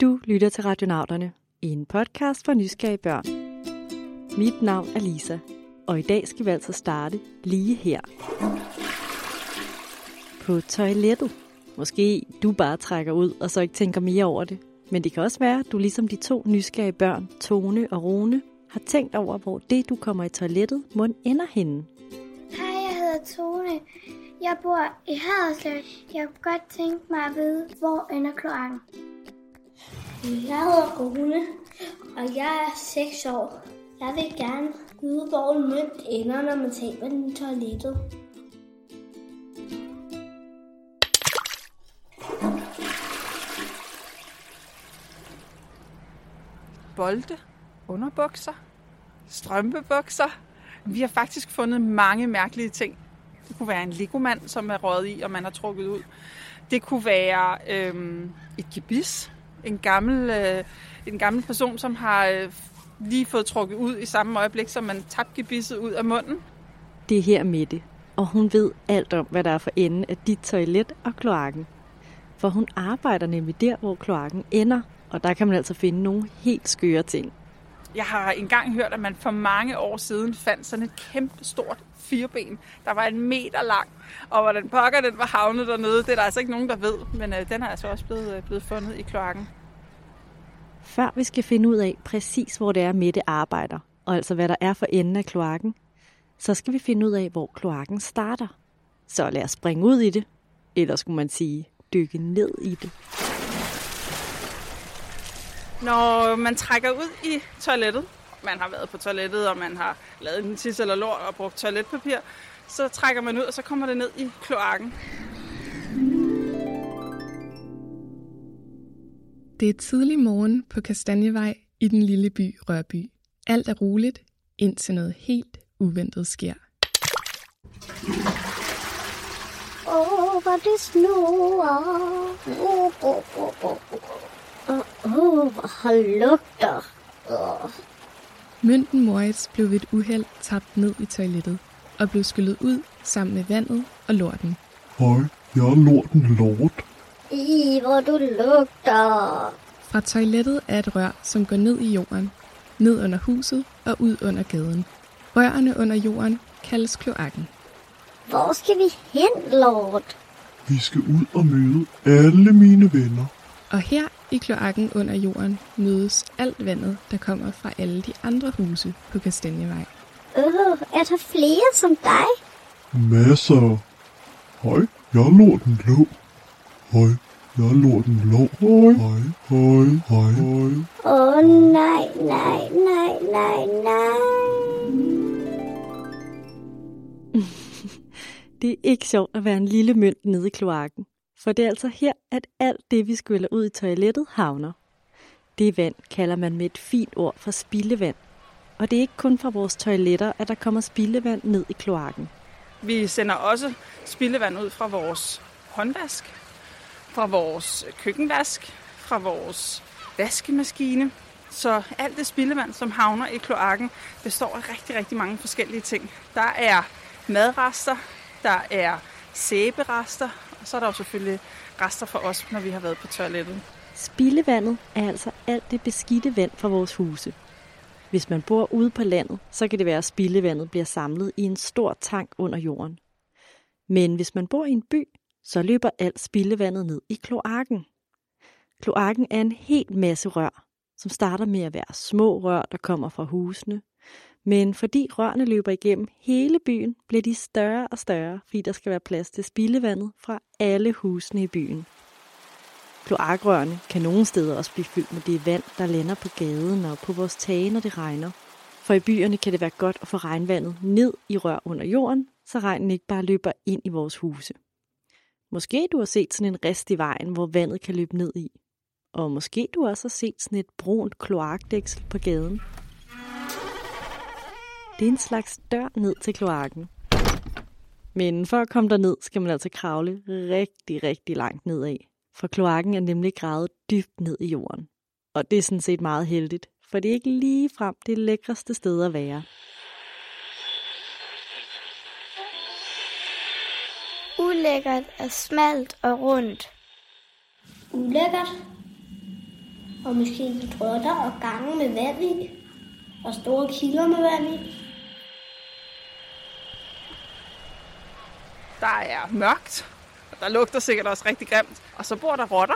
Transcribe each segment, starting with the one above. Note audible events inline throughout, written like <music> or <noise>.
Du lytter til Radionauterne, en podcast for nysgerrige børn. Mit navn er Lisa, og i dag skal vi altså starte lige her. På toilettet. Måske du bare trækker ud, og så ikke tænker mere over det. Men det kan også være, at du ligesom de to nysgerrige børn, Tone og Rune, har tænkt over, hvor det, du kommer i toilettet, må ender henne. Hej, jeg hedder Tone. Jeg bor i Haderslev. Jeg kunne godt tænke mig at vide, hvor ender kloakken. Jeg hedder Rune, og jeg er 6 år. Jeg vil gerne vide, hvor en mønt ender, når man taber den i toilettet. bolde, underbukser, strømpebukser. Vi har faktisk fundet mange mærkelige ting. Det kunne være en legomand, som er røget i, og man har trukket ud. Det kunne være øhm, et gebis. En gammel, øh, en gammel person, som har øh, lige fået trukket ud i samme øjeblik, som man tabte gebisset ud af munden. Det er her Mette, og hun ved alt om, hvad der er for enden af dit toilet og kloakken. For hun arbejder nemlig der, hvor kloakken ender, og der kan man altså finde nogle helt skøre ting. Jeg har engang hørt, at man for mange år siden fandt sådan et kæmpe stort fireben, der var en meter lang. Og hvordan pokker den var havnet dernede, det er der altså ikke nogen, der ved. Men øh, den er altså også blevet, øh, blevet fundet i kloakken. Før vi skal finde ud af præcis, hvor det er Mette arbejder, og altså hvad der er for enden af kloakken, så skal vi finde ud af, hvor kloakken starter. Så lad os springe ud i det, eller skulle man sige, dykke ned i det. Når man trækker ud i toilettet, man har været på toilettet, og man har lavet en tis eller lort og brugt toiletpapir, så trækker man ud, og så kommer det ned i kloakken. Det er tidlig morgen på Kastanjevej i den lille by Rørby. Alt er roligt, indtil noget helt uventet sker. Åh, oh, hvor det snor. Åh, oh, oh, oh, oh. Oh, hvor lugter. Oh. Mønten Moritz blev ved et uheld tabt ned i toilettet og blev skyllet ud sammen med vandet og lorten. Hej, jeg er lorten lort. I, hvor du lugter. Fra toilettet er et rør, som går ned i jorden, ned under huset og ud under gaden. Rørene under jorden kaldes kloakken. Hvor skal vi hen, lort? Vi skal ud og møde alle mine venner. Og her i kloakken under jorden mødes alt vandet, der kommer fra alle de andre huse på Kastanjevej. Øh, er der flere som dig? Masser. Hej, jeg er lorten lå. Hej, jeg er lorten lå. Hej, hej, hej, hej, hej. Åh, oh, nej, nej, nej, nej, nej. <laughs> Det er ikke sjovt at være en lille mønt nede i kloakken. For det er altså her, at alt det, vi skyller ud i toilettet, havner. Det vand kalder man med et fint ord for spildevand. Og det er ikke kun fra vores toiletter, at der kommer spildevand ned i kloakken. Vi sender også spildevand ud fra vores håndvask, fra vores køkkenvask, fra vores vaskemaskine. Så alt det spildevand, som havner i kloakken, består af rigtig, rigtig mange forskellige ting. Der er madrester, der er sæberester, og så er der jo selvfølgelig rester for os, når vi har været på toilettet. Spildevandet er altså alt det beskidte vand fra vores huse. Hvis man bor ude på landet, så kan det være, at spildevandet bliver samlet i en stor tank under jorden. Men hvis man bor i en by, så løber alt spildevandet ned i kloakken. Kloakken er en helt masse rør, som starter med at være små rør, der kommer fra husene. Men fordi rørene løber igennem hele byen, bliver de større og større, fordi der skal være plads til spildevandet fra alle husene i byen. Kloakrørene kan nogle steder også blive fyldt med det vand, der lander på gaden og på vores tage, når det regner. For i byerne kan det være godt at få regnvandet ned i rør under jorden, så regnen ikke bare løber ind i vores huse. Måske du har set sådan en rest i vejen, hvor vandet kan løbe ned i. Og måske du også har set sådan et brunt kloakdæksel på gaden. Det er en slags dør ned til kloakken. Men for at komme derned, skal man altså kravle rigtig, rigtig langt nedad. For kloakken er nemlig gravet dybt ned i jorden. Og det er sådan set meget heldigt, for det er ikke lige frem det lækreste sted at være. Ulækkert er smalt og rundt. Ulækkert. og måske grotter og gange med vand i, og store kilder med vand i. Der er mørkt, og der lugter sikkert også rigtig grimt. Og så bor der rotter.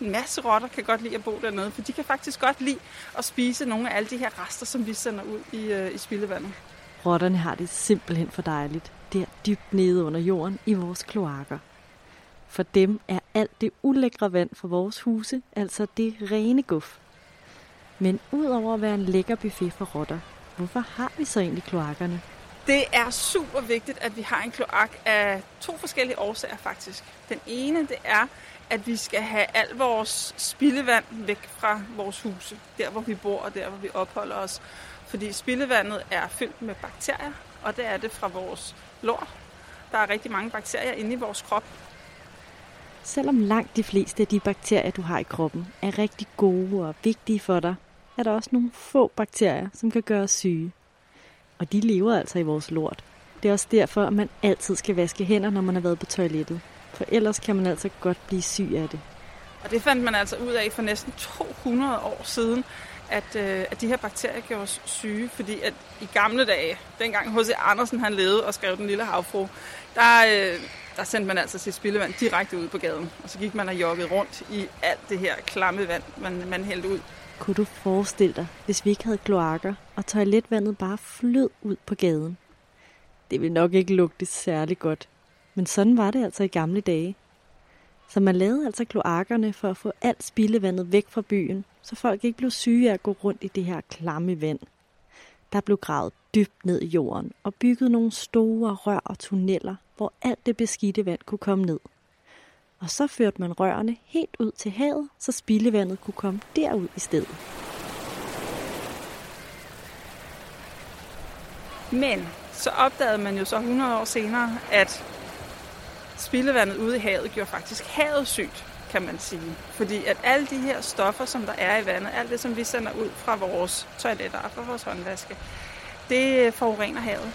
En masse rotter kan godt lide at bo dernede, for de kan faktisk godt lide at spise nogle af alle de her rester, som vi sender ud i, øh, i spildevandet. Rotterne har det simpelthen for dejligt, der dybt nede under jorden i vores kloakker. For dem er alt det ulækre vand fra vores huse altså det rene guf. Men udover at være en lækker buffet for rotter, hvorfor har vi så egentlig kloakkerne? Det er super vigtigt, at vi har en kloak af to forskellige årsager faktisk. Den ene, det er, at vi skal have al vores spildevand væk fra vores huse. Der, hvor vi bor og der, hvor vi opholder os. Fordi spildevandet er fyldt med bakterier, og det er det fra vores lår. Der er rigtig mange bakterier inde i vores krop. Selvom langt de fleste af de bakterier, du har i kroppen, er rigtig gode og vigtige for dig, er der også nogle få bakterier, som kan gøre os syge. Og de lever altså i vores lort. Det er også derfor, at man altid skal vaske hænder, når man har været på toilettet. For ellers kan man altså godt blive syg af det. Og det fandt man altså ud af for næsten 200 år siden, at, øh, at de her bakterier gjorde os syge. Fordi at i gamle dage, dengang H.C. Andersen han levede og skrev Den Lille Havfru, der, øh, der sendte man altså sit spildevand direkte ud på gaden. Og så gik man og joggede rundt i alt det her klamme vand, man, man hældte ud. Kunne du forestille dig, hvis vi ikke havde kloakker, og toiletvandet bare flød ud på gaden? Det ville nok ikke lugte særlig godt. Men sådan var det altså i gamle dage. Så man lavede altså kloakkerne for at få alt spildevandet væk fra byen, så folk ikke blev syge af at gå rundt i det her klamme vand. Der blev gravet dybt ned i jorden og bygget nogle store rør og tunneller, hvor alt det beskidte vand kunne komme ned. Og så førte man rørene helt ud til havet, så spildevandet kunne komme derud i stedet. Men så opdagede man jo så 100 år senere, at spildevandet ude i havet gjorde faktisk havet sygt, kan man sige. Fordi at alle de her stoffer, som der er i vandet, alt det, som vi sender ud fra vores toiletter og fra vores håndvaske, det forurener havet.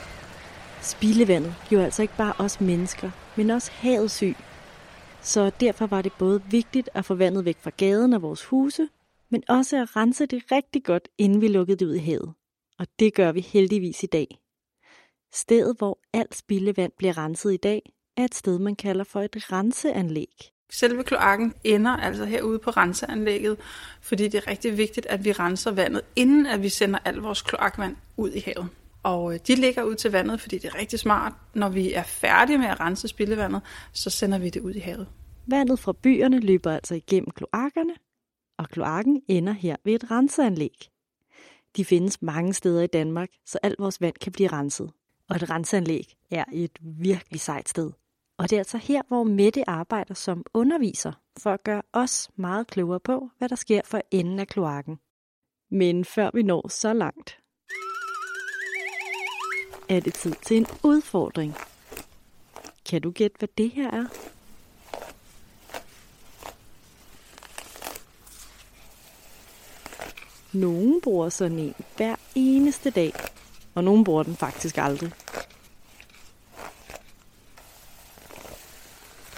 Spildevandet gjorde altså ikke bare os mennesker, men også havet syg. Så derfor var det både vigtigt at få vandet væk fra gaden og vores huse, men også at rense det rigtig godt, inden vi lukkede det ud i havet. Og det gør vi heldigvis i dag. Stedet, hvor alt spildevand bliver renset i dag, er et sted, man kalder for et renseanlæg. Selve kloakken ender altså herude på renseanlægget, fordi det er rigtig vigtigt, at vi renser vandet, inden at vi sender al vores kloakvand ud i havet. Og øh, de ligger ud til vandet, fordi det er rigtig smart. Når vi er færdige med at rense spildevandet, så sender vi det ud i havet. Vandet fra byerne løber altså igennem kloakkerne, og kloakken ender her ved et renseanlæg. De findes mange steder i Danmark, så alt vores vand kan blive renset. Og et renseanlæg er et virkelig sejt sted. Og det er altså her, hvor Mette arbejder som underviser, for at gøre os meget klogere på, hvad der sker for enden af kloakken. Men før vi når så langt, er det tid til en udfordring. Kan du gætte, hvad det her er? Nogen bruger sådan en hver eneste dag, og nogen bruger den faktisk aldrig.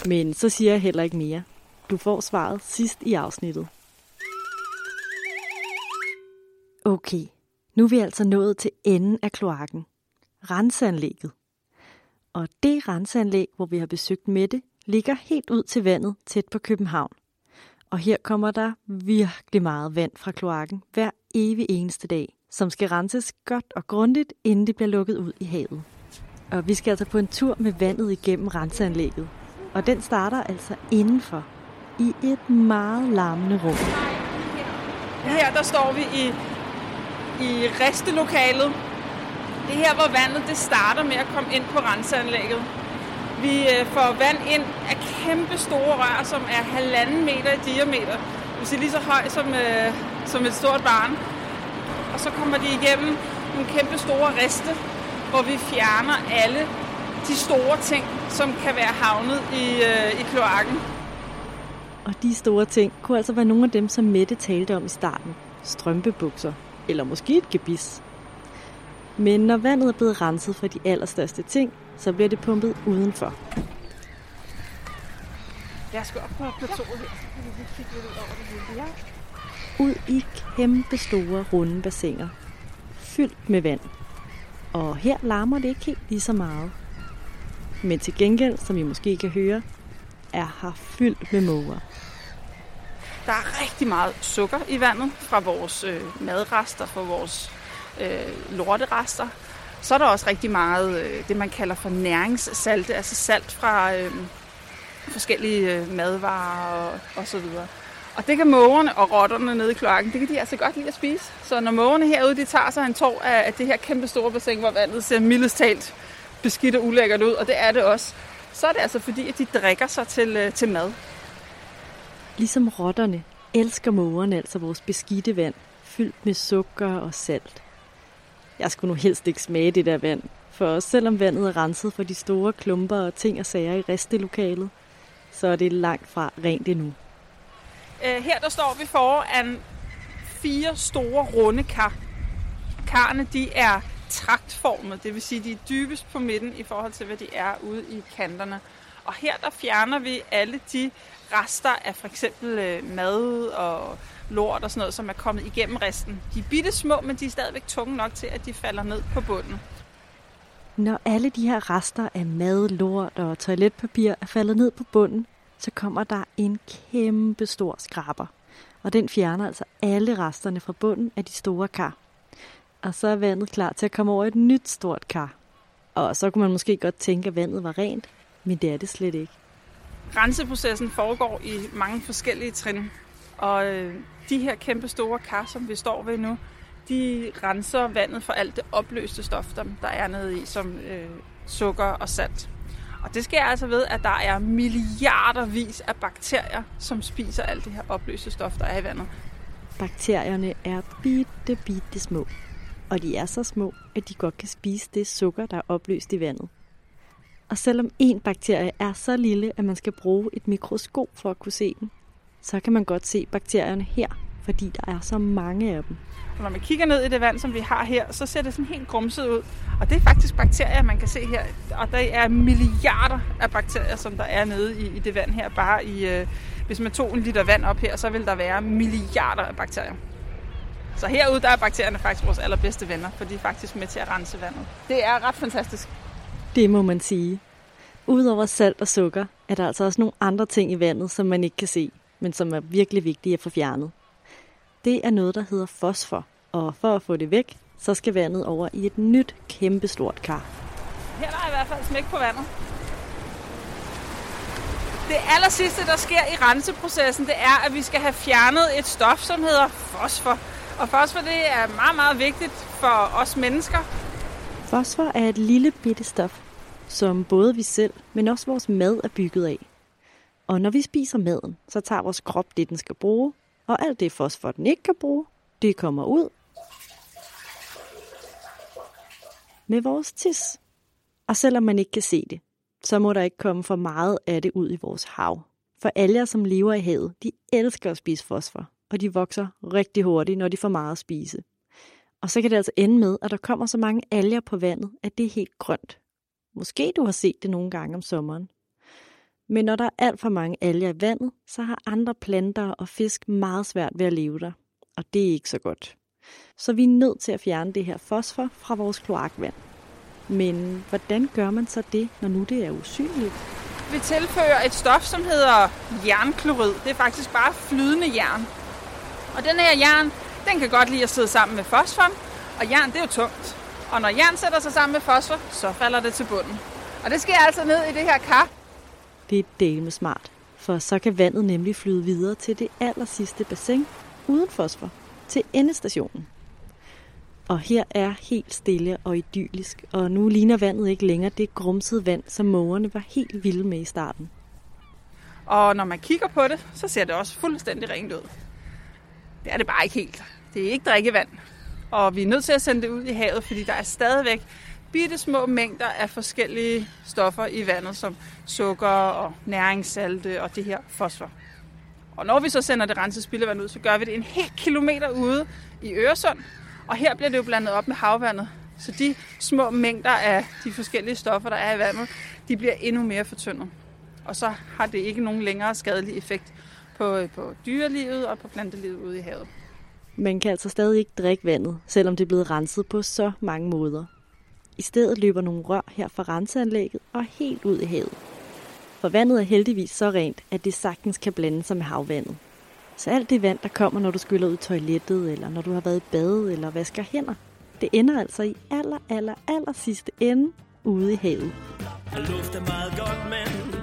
Men så siger jeg heller ikke mere. Du får svaret sidst i afsnittet. Okay, nu er vi altså nået til enden af kloakken. Renseanlægget. Og det renseanlæg, hvor vi har besøgt Mette, ligger helt ud til vandet tæt på København. Og her kommer der virkelig meget vand fra kloakken hver evig eneste dag, som skal renses godt og grundigt, inden det bliver lukket ud i havet. Og vi skal altså på en tur med vandet igennem renseanlægget. Og den starter altså indenfor, i et meget larmende rum. Her der står vi i, i restelokalet. Det er her, hvor vandet det starter med at komme ind på renseanlægget. Vi øh, får vand ind af kæmpe store rør, som er halvanden meter i diameter. Det vil sige lige så høj som, øh, som et stort barn. Og så kommer de igennem nogle kæmpe store riste, hvor vi fjerner alle de store ting, som kan være havnet i, øh, i kloakken. Og de store ting kunne altså være nogle af dem, som Mette talte om i starten. Strømpebukser, eller måske et gebis. Men når vandet er blevet renset for de allerstørste ting, så bliver det pumpet udenfor. Jeg skal op på plateauet her, så kan vi kigge lidt ud over det hele. Ja. ud i kæmpe store runde bassiner, fyldt med vand. Og her larmer det ikke helt lige så meget. Men til gengæld, som I måske kan høre, er her fyldt med måger. Der er rigtig meget sukker i vandet fra vores øh, madrester, fra vores øh, lorterester. Så er der også rigtig meget øh, det, man kalder for næringssalte, altså salt fra øh, forskellige øh, madvarer og, og så videre. Og det kan mågerne og rotterne nede i kloakken, det kan de altså godt lide at spise. Så når mågerne herude, de tager sig en tår af, af det her kæmpe store bassin, hvor vandet ser mildest talt beskidt og ulækkert ud, og det er det også, så er det altså fordi, at de drikker sig til, øh, til mad. Ligesom rotterne elsker mågerne altså vores beskidte vand, fyldt med sukker og salt. Jeg skulle nu helst ikke smage det der vand, for selvom vandet er renset for de store klumper og ting og sager i restelokalet, så er det langt fra rent endnu. Øh, her der står vi foran fire store runde kar. Karne de er traktformet, det vil sige, de er dybest på midten i forhold til, hvad de er ude i kanterne. Og her der fjerner vi alle de rester af for eksempel øh, mad og lort og sådan noget, som er kommet igennem resten. De er bitte små, men de er stadigvæk tunge nok til, at de falder ned på bunden. Når alle de her rester af mad, lort og toiletpapir er faldet ned på bunden, så kommer der en kæmpe stor skraber. Og den fjerner altså alle resterne fra bunden af de store kar. Og så er vandet klar til at komme over et nyt stort kar. Og så kunne man måske godt tænke, at vandet var rent, men det er det slet ikke. Renseprocessen foregår i mange forskellige trin. Og øh, de her kæmpe store kar, som vi står ved nu, de renser vandet for alt det opløste stof, der er nede i, som øh, sukker og salt. Og det sker altså ved, at der er milliardervis af bakterier, som spiser alt det her opløste stof, der er i vandet. Bakterierne er bitte, bitte små. Og de er så små, at de godt kan spise det sukker, der er opløst i vandet. Og selvom en bakterie er så lille, at man skal bruge et mikroskop for at kunne se den, så kan man godt se bakterierne her, fordi der er så mange af dem. Og når man kigger ned i det vand, som vi har her, så ser det sådan helt grumset ud. Og det er faktisk bakterier, man kan se her. Og der er milliarder af bakterier, som der er nede i, i det vand her. Bare i, øh, hvis man tog en liter vand op her, så vil der være milliarder af bakterier. Så herude, der er bakterierne faktisk vores allerbedste venner, for de er faktisk med til at rense vandet. Det er ret fantastisk. Det må man sige. Udover salt og sukker, er der altså også nogle andre ting i vandet, som man ikke kan se, men som er virkelig vigtige at få fjernet. Det er noget, der hedder fosfor, og for at få det væk, så skal vandet over i et nyt kæmpestort kar. Her er i hvert fald smæk på vandet. Det aller sidste, der sker i renseprocessen, det er, at vi skal have fjernet et stof, som hedder fosfor. Og fosfor det er meget, meget vigtigt for os mennesker. Fosfor er et lille bitte stof, som både vi selv, men også vores mad er bygget af. Og når vi spiser maden, så tager vores krop det, den skal bruge, og alt det fosfor, den ikke kan bruge, det kommer ud med vores tis. Og selvom man ikke kan se det, så må der ikke komme for meget af det ud i vores hav. For alle jer, som lever i havet, de elsker at spise fosfor, og de vokser rigtig hurtigt, når de får meget at spise. Og så kan det altså ende med, at der kommer så mange alger på vandet, at det er helt grønt. Måske du har set det nogle gange om sommeren. Men når der er alt for mange alger i vandet, så har andre planter og fisk meget svært ved at leve der. Og det er ikke så godt. Så vi er nødt til at fjerne det her fosfor fra vores kloakvand. Men hvordan gør man så det, når nu det er usynligt? Vi tilfører et stof, som hedder jernklorid. Det er faktisk bare flydende jern. Og den her jern, den kan godt lide at sidde sammen med fosfor. Og jern, det er jo tungt. Og når jern sætter sig sammen med fosfor, så falder det til bunden. Og det sker altså ned i det her kar. Det er delme smart, for så kan vandet nemlig flyde videre til det aller sidste bassin uden fosfor, til endestationen. Og her er helt stille og idyllisk, og nu ligner vandet ikke længere det grumsede vand, som mågerne var helt vilde med i starten. Og når man kigger på det, så ser det også fuldstændig rent ud. Det er det bare ikke helt. Det er ikke drikkevand. Og vi er nødt til at sende det ud i havet, fordi der er stadigvæk bitte små mængder af forskellige stoffer i vandet, som sukker og næringssalte og det her fosfor. Og når vi så sender det renset spildevand ud, så gør vi det en hel kilometer ude i Øresund. Og her bliver det jo blandet op med havvandet. Så de små mængder af de forskellige stoffer, der er i vandet, de bliver endnu mere fortyndet. Og så har det ikke nogen længere skadelig effekt på, på dyrelivet og på plantelivet ude i havet. Man kan altså stadig ikke drikke vandet, selvom det er blevet renset på så mange måder. I stedet løber nogle rør her fra renseanlægget og helt ud i havet. For vandet er heldigvis så rent, at det sagtens kan blande sig med havvandet. Så alt det vand, der kommer, når du skyller ud i toilettet, eller når du har været i bad eller vasker hænder, det ender altså i aller, aller, aller sidste ende ude i havet. Luft er meget godt, men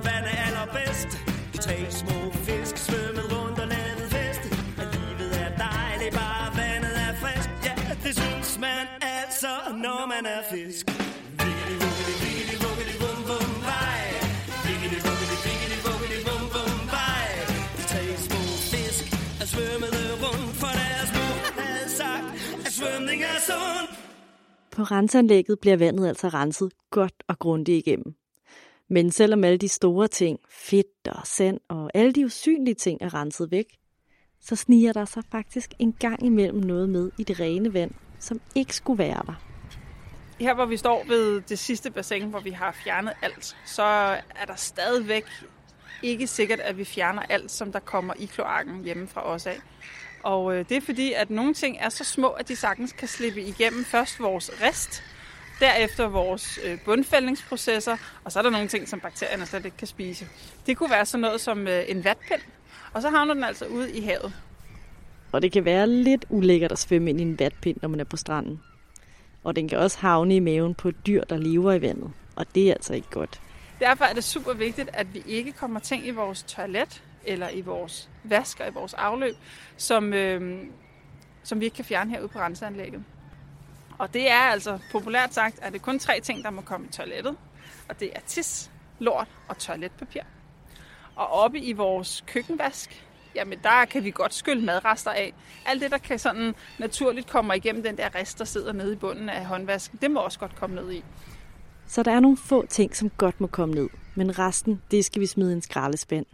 man altså, når man er fisk. Vigili, vuggeli, vigili, vuggeli, vum, vum, vej. Vigili, vuggeli, vigili, vuggeli, vum, vum, vej. De tre små fisk er svømmede rundt, for deres mor havde sagt, at svømning er sund. På renseanlægget bliver vandet altså renset godt og grundigt igennem. Men selvom alle de store ting, fedt og sand og alle de usynlige ting er renset væk, så sniger der sig faktisk en gang imellem noget med i det rene vand, som ikke skulle være der. Her hvor vi står ved det sidste bassin, hvor vi har fjernet alt, så er der stadigvæk ikke sikkert, at vi fjerner alt, som der kommer i kloakken hjemme fra os af. Og øh, det er fordi, at nogle ting er så små, at de sagtens kan slippe igennem først vores rest, derefter vores øh, bundfældningsprocesser, og så er der nogle ting, som bakterierne slet ikke kan spise. Det kunne være sådan noget som øh, en vatpind, og så havner den altså ude i havet. Og det kan være lidt ulækkert at svømme ind i en vatpind, når man er på stranden. Og den kan også havne i maven på et dyr, der lever i vandet. Og det er altså ikke godt. Derfor er det super vigtigt, at vi ikke kommer ting i vores toilet, eller i vores vasker, i vores afløb, som, øh, som vi ikke kan fjerne herude på renseanlægget. Og det er altså populært sagt, at det er kun tre ting, der må komme i toilettet. Og det er tis, lort og toiletpapir. Og oppe i vores køkkenvask, jamen der kan vi godt skylle madrester af. Alt det, der kan sådan naturligt komme igennem den der rest, der sidder nede i bunden af håndvasken, det må også godt komme ned i. Så der er nogle få ting, som godt må komme ned. Men resten, det skal vi smide i en skraldespand.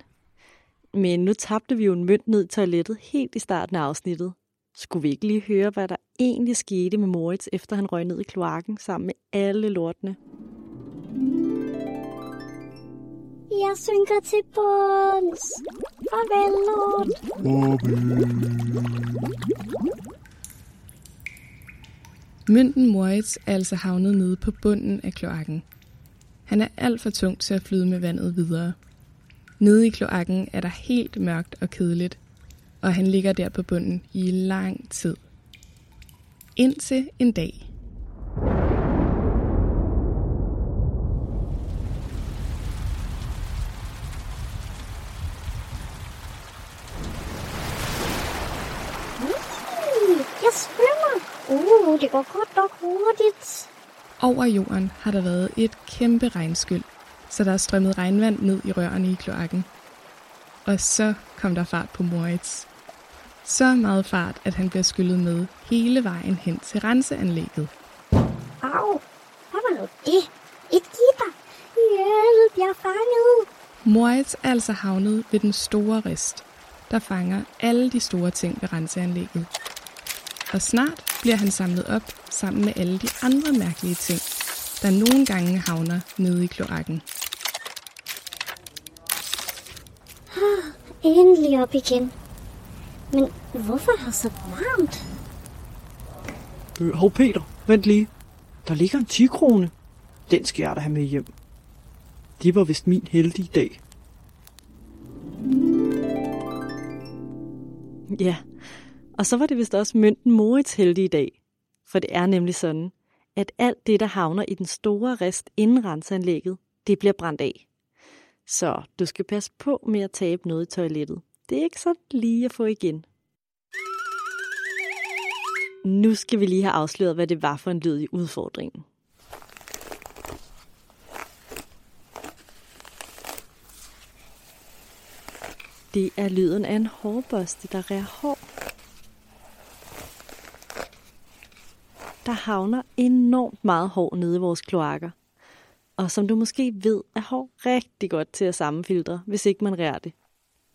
Men nu tabte vi jo en mønt ned i toilettet helt i starten af afsnittet. Skulle vi ikke lige høre, hvad der egentlig skete med Moritz, efter han røg ned i kloakken sammen med alle lortene? Jeg synker til bunds. Farvel, lort. Mønten Moritz er altså havnet nede på bunden af kloakken. Han er alt for tung til at flyde med vandet videre. Nede i kloakken er der helt mørkt og kedeligt, og han ligger der på bunden i lang tid. Indtil en dag. Mm, Jeg svømmer. Uh, det går godt nok hurtigt. Over jorden har der været et kæmpe regnskyld, så der er strømmet regnvand ned i rørene i kloakken. Og så kom der fart på Moritz. Så meget fart, at han bliver skyllet med hele vejen hen til renseanlægget. Au, hvad var nu det? Et gitter. Hjælp, jeg er fanget. Moritz er altså havnet ved den store rest, der fanger alle de store ting ved renseanlægget. Og snart bliver han samlet op sammen med alle de andre mærkelige ting, der nogle gange havner nede i kloakken. Endelig op igen. Men hvorfor er det så varmt? Øh, hov Peter, vent lige. Der ligger en 10 krone. Den skal jeg da have med hjem. Det var vist min heldige dag. Ja, og så var det vist også mønten Moritz heldig i dag. For det er nemlig sådan, at alt det, der havner i den store rest inden renseanlægget, det bliver brændt af. Så du skal passe på med at tabe noget i toilettet. Det er ikke så lige at få igen. Nu skal vi lige have afsløret, hvad det var for en lyd i udfordringen. Det er lyden af en hårbørste, der rærer hår. Der havner enormt meget hår nede i vores kloakker. Og som du måske ved, er hår rigtig godt til at sammenfiltre, hvis ikke man rærer det.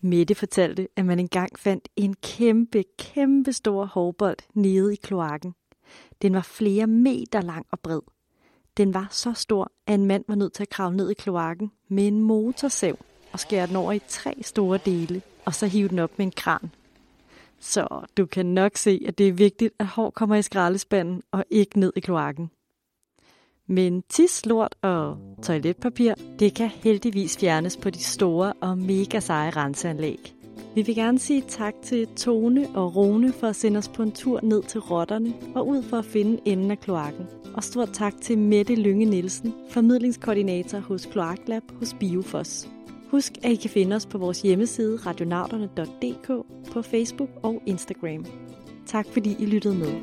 Mette fortalte, at man engang fandt en kæmpe, kæmpe stor hårbold nede i kloakken. Den var flere meter lang og bred. Den var så stor, at en mand var nødt til at kravle ned i kloakken med en motorsav og skære den over i tre store dele, og så hive den op med en kran. Så du kan nok se, at det er vigtigt, at hår kommer i skraldespanden og ikke ned i kloakken. Men tis, lort og toiletpapir, det kan heldigvis fjernes på de store og mega seje renseanlæg. Vi vil gerne sige tak til Tone og Rone for at sende os på en tur ned til rotterne og ud for at finde enden af kloakken. Og stort tak til Mette Lynge Nielsen, formidlingskoordinator hos Kloaklab hos Biofos. Husk, at I kan finde os på vores hjemmeside radionauterne.dk, på Facebook og Instagram. Tak fordi I lyttede med.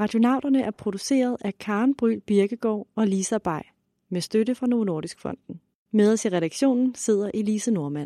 Radionauterne er produceret af Karen Bryl Birkegaard og Lisa Bay med støtte fra Novo Nordisk Fonden. Med os i redaktionen sidder Elise Normand.